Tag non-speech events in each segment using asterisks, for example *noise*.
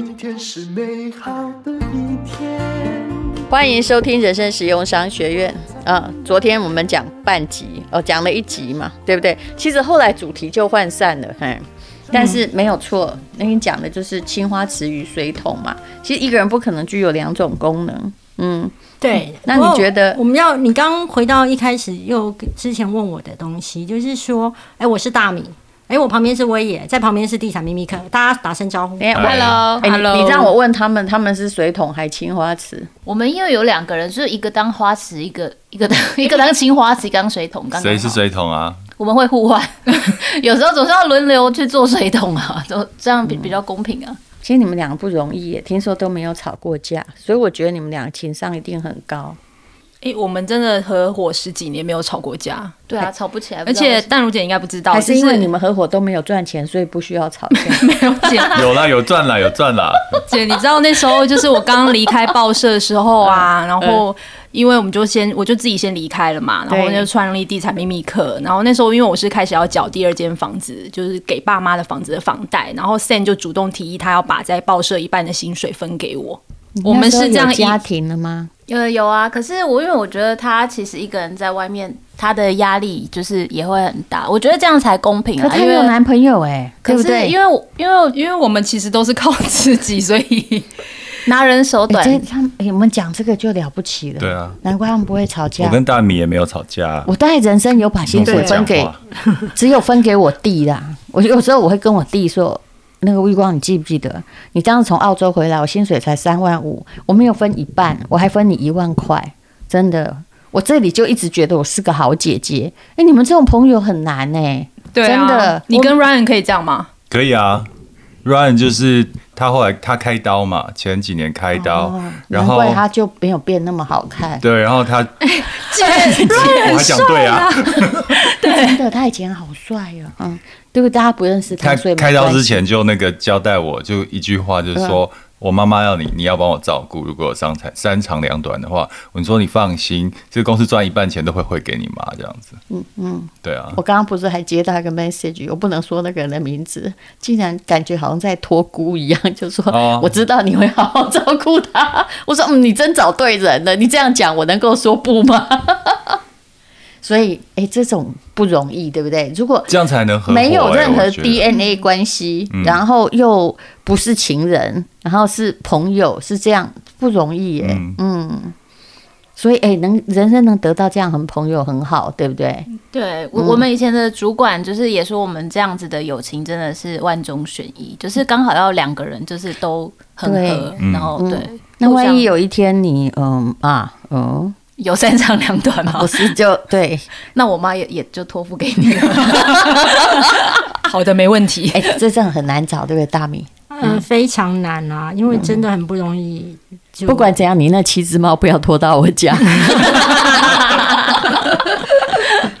今天是美好的一天。欢迎收听人生实用商学院。嗯，昨天我们讲半集哦，讲了一集嘛，对不对？其实后来主题就涣散了，嘿。但是没有错，那你讲的就是青花瓷与水桶嘛。其实一个人不可能具有两种功能，嗯。对，那你觉得我们要？你刚回到一开始又之前问我的东西，就是说，哎，我是大米，哎，我旁边是威野，在旁边是地产秘密课，大家打声招呼。哎，Hello，Hello，你让我问他们，他们是水桶还青花瓷？我们因为有两个人，就是一个当花瓷，一个一个当 *laughs* 一个当青花瓷，一个当水桶。刚谁是水桶啊？我们会互换，*laughs* 有时候总是要轮流去做水桶啊，都这样比比较公平啊。其实你们两个不容易耶，听说都没有吵过架，所以我觉得你们两个情商一定很高。哎，我们真的合伙十几年没有吵过架，对啊，吵不起来。而且淡如姐应该不知道，还是因为你们合伙都没有赚钱，所以不需要吵架。*laughs* 没有姐，有啦，有赚啦，有赚啦。*laughs* 姐，你知道那时候就是我刚离开报社的时候啊，然后。因为我们就先，我就自己先离开了嘛，然后就创立地产秘密课。然后那时候，因为我是开始要缴第二间房子，就是给爸妈的房子的房贷。然后 Sam 就主动提议，他要把在报社一半的薪水分给我。我们是这样家庭了吗？有有啊，可是我因为我觉得他其实一个人在外面，他的压力就是也会很大。我觉得这样才公平啊。他有男朋友哎，对不对？因为因为因为我们其实都是靠自己，所以。拿人手短，他们我们讲这个就了不起了。对啊，难怪他们不会吵架。我跟大米也没有吵架。我大概人生有把薪水分给，只有分给我弟啦。我有时候我会跟我弟说：“那个微光，你记不记得？你当时从澳洲回来，我薪水才三万五，我没有分一半，我还分你一万块。真的，我这里就一直觉得我是个好姐姐。哎，你们这种朋友很难哎。真的，你跟 Ryan 可以这样吗？可以啊，Ryan 就是。他后来他开刀嘛，前几年开刀，然后他就没有变那么好看。对，然后他 *laughs* *laughs* 我还讲对啊，*laughs* 对，真的他以前好帅哦，嗯，对不？大家不认识他，所以开刀之前就那个交代我就一句话，就是说。我妈妈要你，你要帮我照顾。如果有伤残三长两短的话，我说你放心，这个公司赚一半钱都会汇给你妈这样子。嗯嗯，对啊。我刚刚不是还接到一个 message，我不能说那个人的名字，竟然感觉好像在托孤一样，就说我知道你会好好照顾他。我说嗯，你真找对人了。你这样讲，我能够说不吗？所以，哎，这种不容易，对不对？如果这样才能没有任何 DNA 关系，然后又不是情人，然后是朋友，是这样不容易耶。嗯，所以，哎，能人生能得到这样很朋友很好，对不对？对，我我们以前的主管就是也说，我们这样子的友情真的是万中选一，就是刚好要两个人就是都很合，然后对。那万一有一天你，嗯啊，嗯。有三长两短吗？不是，就对。那我妈也也就托付给你了。*laughs* 好的，没问题。哎，这真的很难找，对不对，大米？嗯，非常难啊，因为真的很不容易。不管怎样，你那七只猫不要拖到我家。*laughs* *laughs*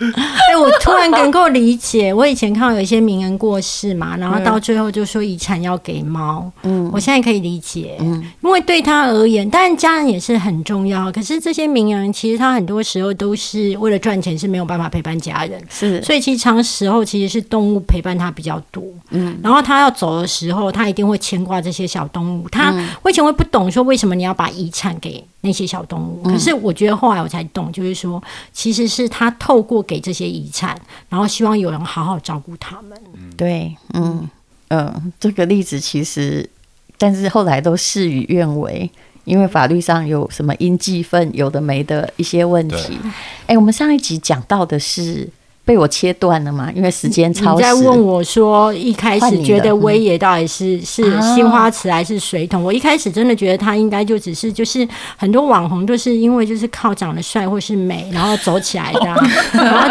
*laughs* 哎，我突然能够理解，我以前看到有一些名人过世嘛，然后到最后就说遗产要给猫。嗯，我现在可以理解，嗯，因为对他而言，当然家人也是很重要。可是这些名人其实他很多时候都是为了赚钱，是没有办法陪伴家人。是，所以其实长时候其实是动物陪伴他比较多。嗯，然后他要走的时候，他一定会牵挂这些小动物。他我以前会不懂说为什么你要把遗产给那些小动物，可是我觉得后来我才懂，就是说其实是他透过给这些。遗产，然后希望有人好好照顾他们。对，嗯嗯，这个例子其实，但是后来都事与愿违，因为法律上有什么应继分，有的没的一些问题。哎，我们上一集讲到的是。被我切断了嘛？因为时间超时。你在问我说，一开始觉得威爷到底是是新花瓷还是水桶？我一开始真的觉得他应该就只是就是很多网红都是因为就是靠长得帅或是美然后走起来的，然后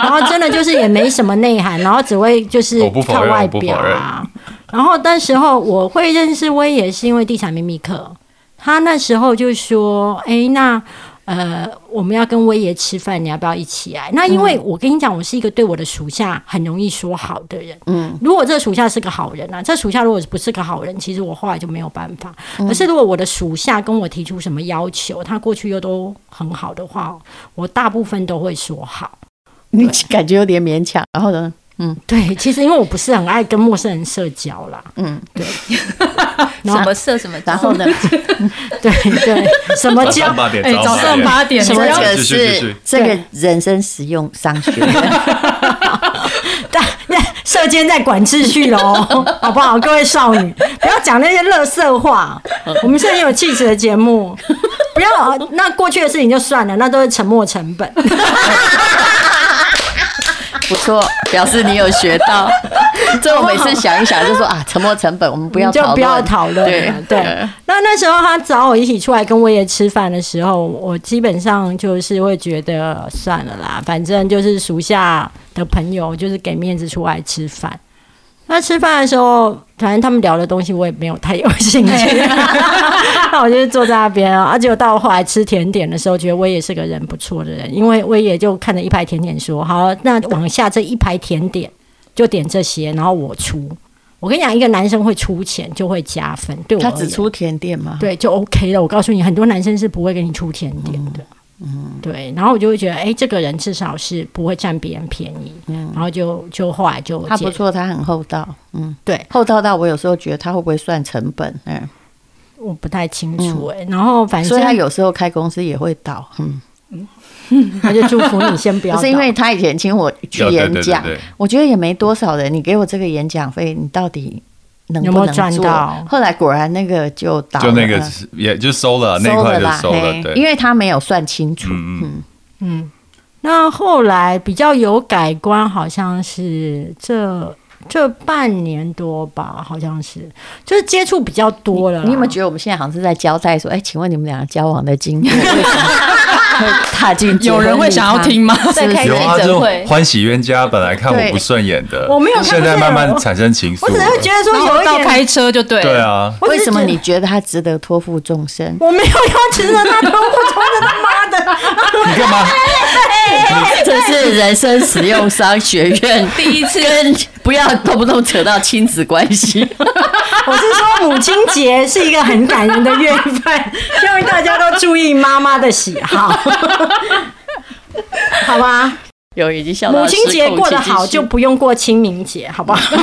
然后真的就是也没什么内涵，然后只会就是靠外表啊。然后那时候我会认识威爷是因为地产秘密课，他那时候就说：“哎，那。”呃，我们要跟威爷吃饭，你要不要一起来？那因为我跟你讲，我是一个对我的属下很容易说好的人。嗯，如果这个属下是个好人啊，这属下如果不是个好人，其实我后来就没有办法。可是如果我的属下跟我提出什么要求，他过去又都很好的话，我大部分都会说好。你感觉有点勉强，然后呢？嗯，对，其实因为我不是很爱跟陌生人社交啦，嗯，对，*laughs* 什么社什么，然后呢，*laughs* 对对，什么交？哎，早上八点，这个是这个人生实用商学院，*laughs* 但社监在管秩序喽，好不好？各位少女，不要讲那些乐色话，我们现在有气质的节目，不要那过去的事情就算了，那都是沉没成本。不错，表示你有学到。*laughs* 这我每次想一想，就说啊，沉没成本，我们不要就不要讨论。对对。那那时候他找我一起出来跟我也吃饭的时候，我基本上就是会觉得算了啦，反正就是属下的朋友，就是给面子出来吃饭。那吃饭的时候，反正他们聊的东西我也没有太有兴趣，*laughs* 那我就坐在那边啊。而且到后来吃甜点的时候，觉得威也是个人不错的人，因为威也就看着一排甜点说：“好，那往下这一排甜点就点这些，然后我出。”我跟你讲，一个男生会出钱就会加分，对我他只出甜点吗？对，就 OK 了。我告诉你，很多男生是不会给你出甜点的。嗯，对，然后我就会觉得，哎，这个人至少是不会占别人便宜，嗯，然后就就后来就他不错，他很厚道，嗯，对，厚道到我有时候觉得他会不会算成本，嗯，我不太清楚，哎，然后反正所以他有时候开公司也会倒，嗯嗯，他就祝福你先不要，*laughs* 不是因为他以前请我去演讲，我觉得也没多少人，你给我这个演讲费，你到底。有没有赚到？后来果然那个就倒，就那个也就收了，那块就收了，对，因为他没有算清楚。嗯嗯嗯。那后来比较有改观，好像是这这半年多吧，好像是，就是接触比较多了。你有没有觉得我们现在好像是在交代说，哎，请问你们俩交往的经过？*laughs* 踏进有人会想要听吗？在开记者会，欢喜冤家本来看我不顺眼的，我没有，现在慢慢产生情愫。我只是觉得说有一点开车就对，对啊。为什么你觉得他值得托付终身？我没有要值得他托付终身，他妈的！你干嘛？*laughs* 这是人生实用商学院 *laughs* 第一次，跟不要 *laughs* 动不动扯到亲子关系。*laughs* 我是说，母亲节是一个很感人的月份，希望大家都注意妈妈的喜好，*laughs* 好吧？有已经笑母亲节过得好，就不用过清明节，好不好？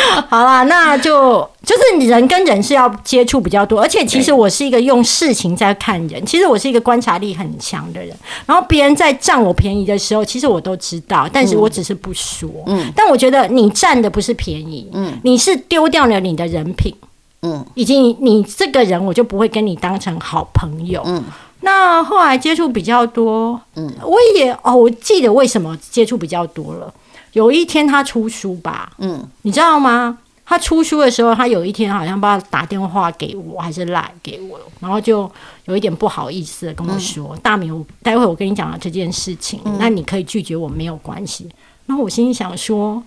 *laughs* 好啦，那就就是人跟人是要接触比较多，而且其实我是一个用事情在看人，其实我是一个观察力很强的人。然后别人在占我便宜的时候，其实我都知道，但是我只是不说。嗯，但我觉得你占的不是便宜，嗯，你是丢掉了你的人品，嗯，以及你这个人，我就不会跟你当成好朋友，嗯。那后来接触比较多，嗯，我也哦，我记得为什么接触比较多了。有一天他出书吧，嗯，你知道吗？他出书的时候，他有一天好像不知道打电话给我还是赖给我，然后就有一点不好意思的跟我说：“大明，待会我跟你讲了这件事情，那你可以拒绝我没有关系。”然后我心里想说：“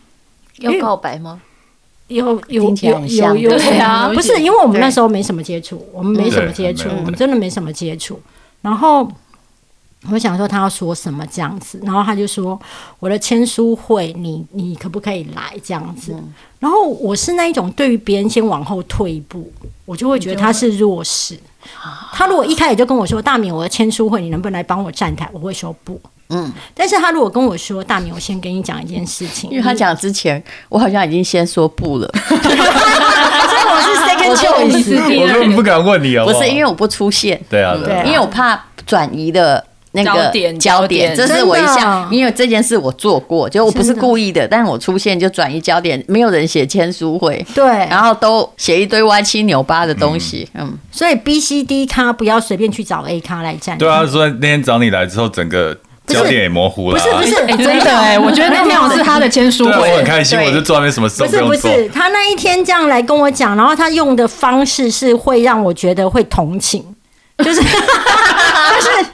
要告白吗？”有有有有有啊，不是因为我们那时候没什么接触，我们没什么接触，我们真的没什么接触。然后我想说他要说什么这样子，然后他就说我的签书会，你你可不可以来这样子？然后我是那一种对于别人先往后退一步，我就会觉得他是弱势。他如果一开始就跟我说大明我的签书会，你能不能来帮我站台？我会说不。嗯，但是他如果跟我说大明，我先跟你讲一件事情，因为他讲之前，我好像已经先说不了。*laughs* 所以我是 second choice，我根本不敢问你啊。不是因为我不出现，对啊，对，因为我怕转移的那个焦点，这是我一项。因为这件事我做过，就我不是故意的，但是我出现就转移焦点，没有人写签书会，对，然后都写一堆歪七扭八的东西，嗯，所以 B、C、D 咖不要随便去找 A 咖来站。对啊，所以那天找你来之后，整个。焦点也模糊了，不是不是，真的哎，我觉得那天我是他的签书会，我很开心，我就做那什么事不是不是，他那一天这样来跟我讲，然后他用的方式是会让我觉得会同情，就是 *laughs* 就是，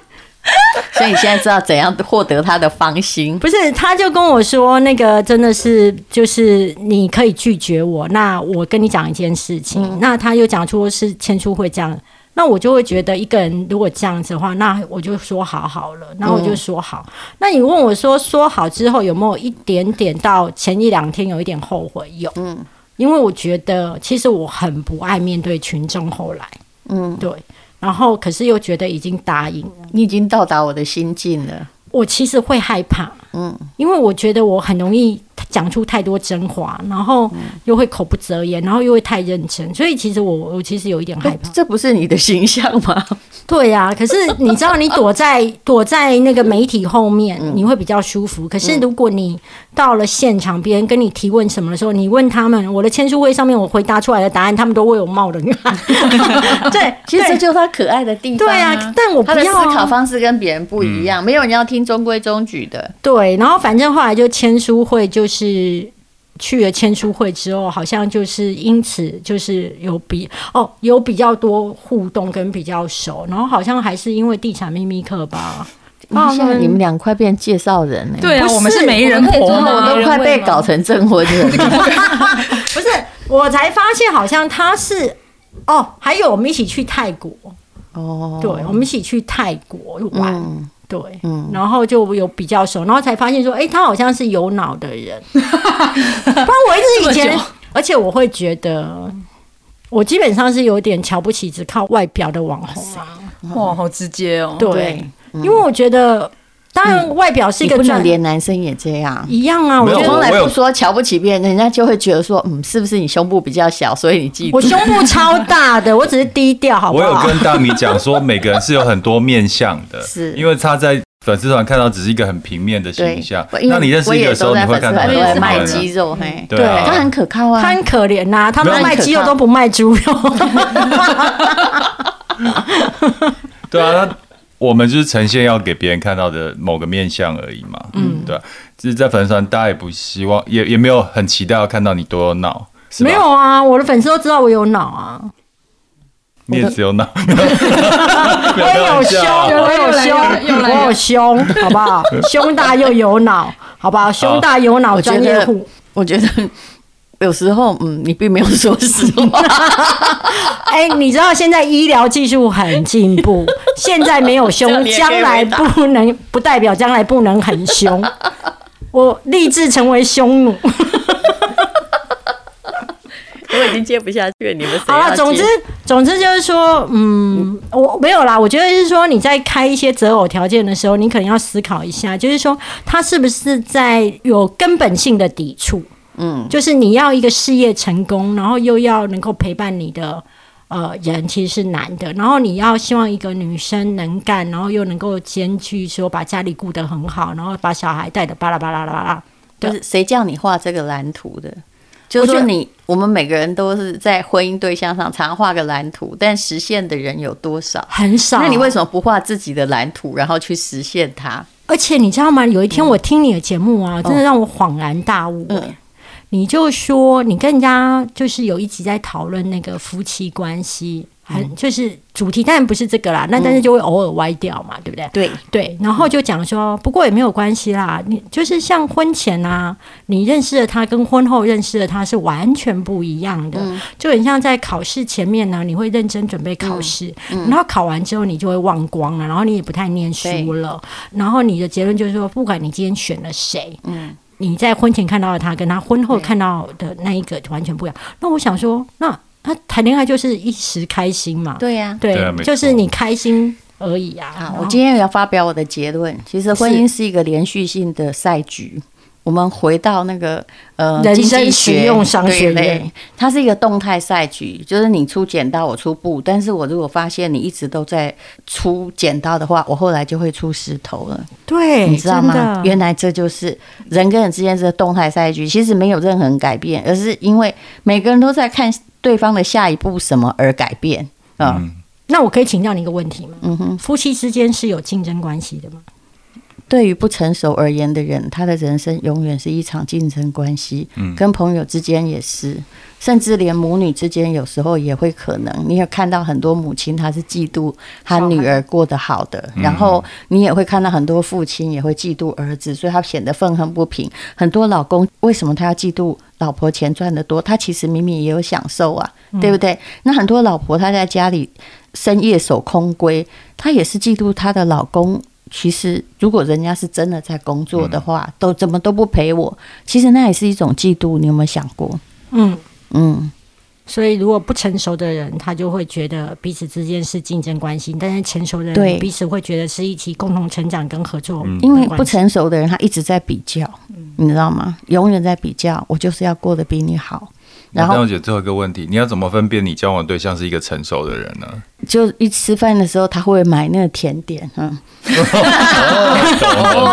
*laughs* 所以你现在知道怎样获得他的芳心？不是，他就跟我说，那个真的是就是你可以拒绝我，那我跟你讲一件事情，那他又讲出是签书会这样。那我就会觉得一个人如果这样子的话，那我就说好好了，那我就说好。那你问我说说好之后有没有一点点到前一两天有一点后悔？有，嗯，因为我觉得其实我很不爱面对群众。后来，嗯，对，然后可是又觉得已经答应了，你已经到达我的心境了。我其实会害怕，嗯，因为我觉得我很容易讲出太多真话，然后又会口不择言，然后又会太认真，所以其实我我其实有一点害怕。这不是你的形象吗？对呀，*laughs* 可是你知道，你躲在躲在那个媒体后面，你会比较舒服。可是如果你到了现场，别人跟你提问什么的时候，你问他们，我的签书会上面我回答出来的答案，他们都为我冒冷汗。*laughs* 对，*laughs* 其实这就是他可爱的地方。对啊，但我他的思考方式跟别人不一样，没有人要听中规中矩的。对，然后反正后来就签书会，就是去了签书会之后，好像就是因此就是有比哦有比较多互动跟比较熟，然后好像还是因为地产秘密课吧。现在你们俩快变介绍人了。对啊，我们是媒人婆，我都快被搞成证婚人。*laughs* 不是，我才发现好像他是哦，还有我们一起去泰国哦，对，我们一起去泰国玩。对，嗯，然后就有比较熟，然后才发现说，哎，他好像是有脑的人。*laughs* 不然我一直以前，而且我会觉得，我基本上是有点瞧不起只靠外表的网红啊。哇，好直接哦。对，因为我觉得。当然，外表是一个不能连男生也这样一样啊！我从来不说瞧不起别人，人家就会觉得说，嗯，是不是你胸部比较小，所以你记我胸部超大的，我只是低调，好不好？我有跟大米讲说，每个人是有很多面相的，*laughs* 是因为他在粉丝团看到只是一个很平面的形象。那你认识一个时候，你会看到卖肌肉，嘿，对，他很可靠啊，他很可怜呐，他们卖肌肉都不卖猪肉。*laughs* 对啊。我们就是呈现要给别人看到的某个面相而已嘛，嗯，对，就是在粉丝团，大家也不希望，也也没有很期待要看到你多有脑，没有啊，我的粉丝都知道我有脑啊，你也只有脑，*laughs* *laughs* 我有胸，我有胸，我有胸，好不好？*laughs* 胸大又有脑，好不好？胸大有脑，专业户，我觉得。有时候，嗯，你并没有说实话。*laughs* 哎，你知道现在医疗技术很进步，*laughs* 现在没有凶，将来不能不代表将来不能很凶。*laughs* 我立志成为匈奴。我已经接不下去了，你们好了。总之，总之就是说，嗯，我没有啦。我觉得是说，你在开一些择偶条件的时候，你可能要思考一下，就是说，他是不是在有根本性的抵触。嗯，就是你要一个事业成功，然后又要能够陪伴你的呃人，其实是难的。然后你要希望一个女生能干，然后又能够兼具说把家里顾得很好，然后把小孩带的巴拉巴拉巴拉。就是谁叫你画这个蓝图的？就是说你我们每个人都是在婚姻对象上常画个蓝图，但实现的人有多少？很少。那你为什么不画自己的蓝图，然后去实现它？而且你知道吗？有一天我听你的节目啊，真的让我恍然大悟。你就说，你跟人家就是有一集在讨论那个夫妻关系，很就是主题当然不是这个啦，那但是就会偶尔歪掉嘛，对不对？对。对，然后就讲说，不过也没有关系啦，你就是像婚前啊，你认识的他跟婚后认识的他是完全不一样的，就很像在考试前面呢，你会认真准备考试，然后考完之后你就会忘光了，然后你也不太念书了，然后你的结论就是说，不管你今天选了谁，嗯。你在婚前看到的他，跟他婚后看到的那一个完全不一样。那我想说，那他谈恋爱就是一时开心嘛？对呀，对，就是你开心而已啊。我今天要发表我的结论，其实婚姻是一个连续性的赛局。我们回到那个呃，人生实用商学院，它是一个动态赛局，就是你出剪刀，我出布。但是我如果发现你一直都在出剪刀的话，我后来就会出石头了。对，你知道吗？原来这就是人跟人之间这个动态赛局，其实没有任何人改变，而是因为每个人都在看对方的下一步什么而改变。嗯，那我可以请教你一个问题吗？嗯哼，夫妻之间是有竞争关系的吗？对于不成熟而言的人，他的人生永远是一场竞争关系。嗯，跟朋友之间也是，甚至连母女之间有时候也会可能。你也看到很多母亲，她是嫉妒她女儿过得好的，然后你也会看到很多父亲也会嫉妒儿子，所以他显得愤恨不平。很多老公为什么他要嫉妒老婆钱赚得多？他其实明明也有享受啊，对不对？那很多老婆她在家里深夜守空闺，她也是嫉妒她的老公。其实，如果人家是真的在工作的话，都怎么都不陪我，其实那也是一种嫉妒。你有没有想过？嗯嗯，所以，如果不成熟的人，他就会觉得彼此之间是竞争关系；但是成熟的人，彼此会觉得是一起共同成长跟合作。因为不成熟的人，他一直在比较，你知道吗？永远在比较，我就是要过得比你好。然后，姐最后一个问题，你要怎么分辨你交往对象是一个成熟的人呢？就一吃饭的时候，他会买那个甜点，嗯。*laughs*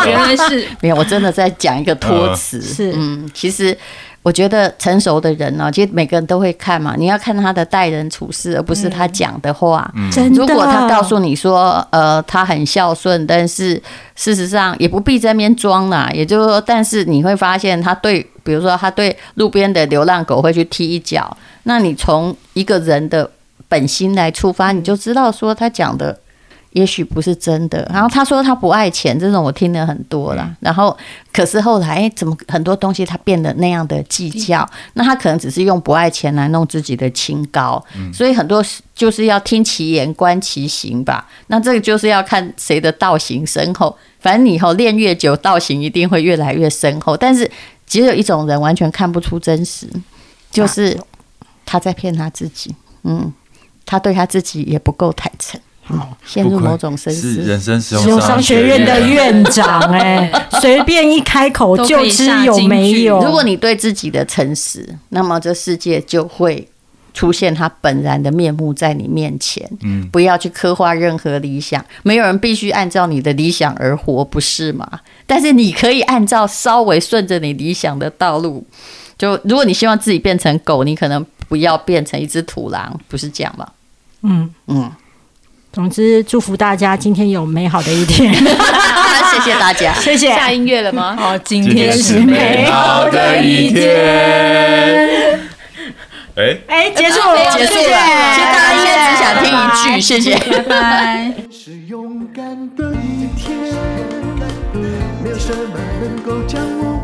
原来是 *laughs* 没有，我真的在讲一个托词。是，嗯，其实。我觉得成熟的人呢，其实每个人都会看嘛。你要看他的待人处事，而不是他讲的话。真的，如果他告诉你说，呃，他很孝顺，但是事实上也不必在那边装啦。也就是说，但是你会发现他对，比如说他对路边的流浪狗会去踢一脚，那你从一个人的本心来出发，你就知道说他讲的。也许不是真的。然后他说他不爱钱，这种我听了很多了。然后可是后来，哎，怎么很多东西他变得那样的计较？那他可能只是用不爱钱来弄自己的清高。所以很多就是要听其言观其行吧。那这个就是要看谁的道行深厚。反正你以后练越久，道行一定会越来越深厚。但是只有一种人完全看不出真实，就是他在骗他自己。嗯，他对他自己也不够坦诚。陷入某种深思。人生使用商学院的院长，哎，*laughs* 随便一开口就知有没有。如果你对自己的诚实，那么这世界就会出现他本然的面目在你面前。嗯，不要去刻画任何理想，没有人必须按照你的理想而活，不是吗？但是你可以按照稍微顺着你理想的道路。就如果你希望自己变成狗，你可能不要变成一只土狼，不是这样吗？嗯嗯。总之，祝福大家今天有美好的一天。*laughs* 谢谢大家，谢谢。下音乐了吗？好，今天是美好的一天。哎哎，结束了，结束了。其实大家现在只想听一句，谢谢，拜拜。是勇敢的一天，没有什么能够将我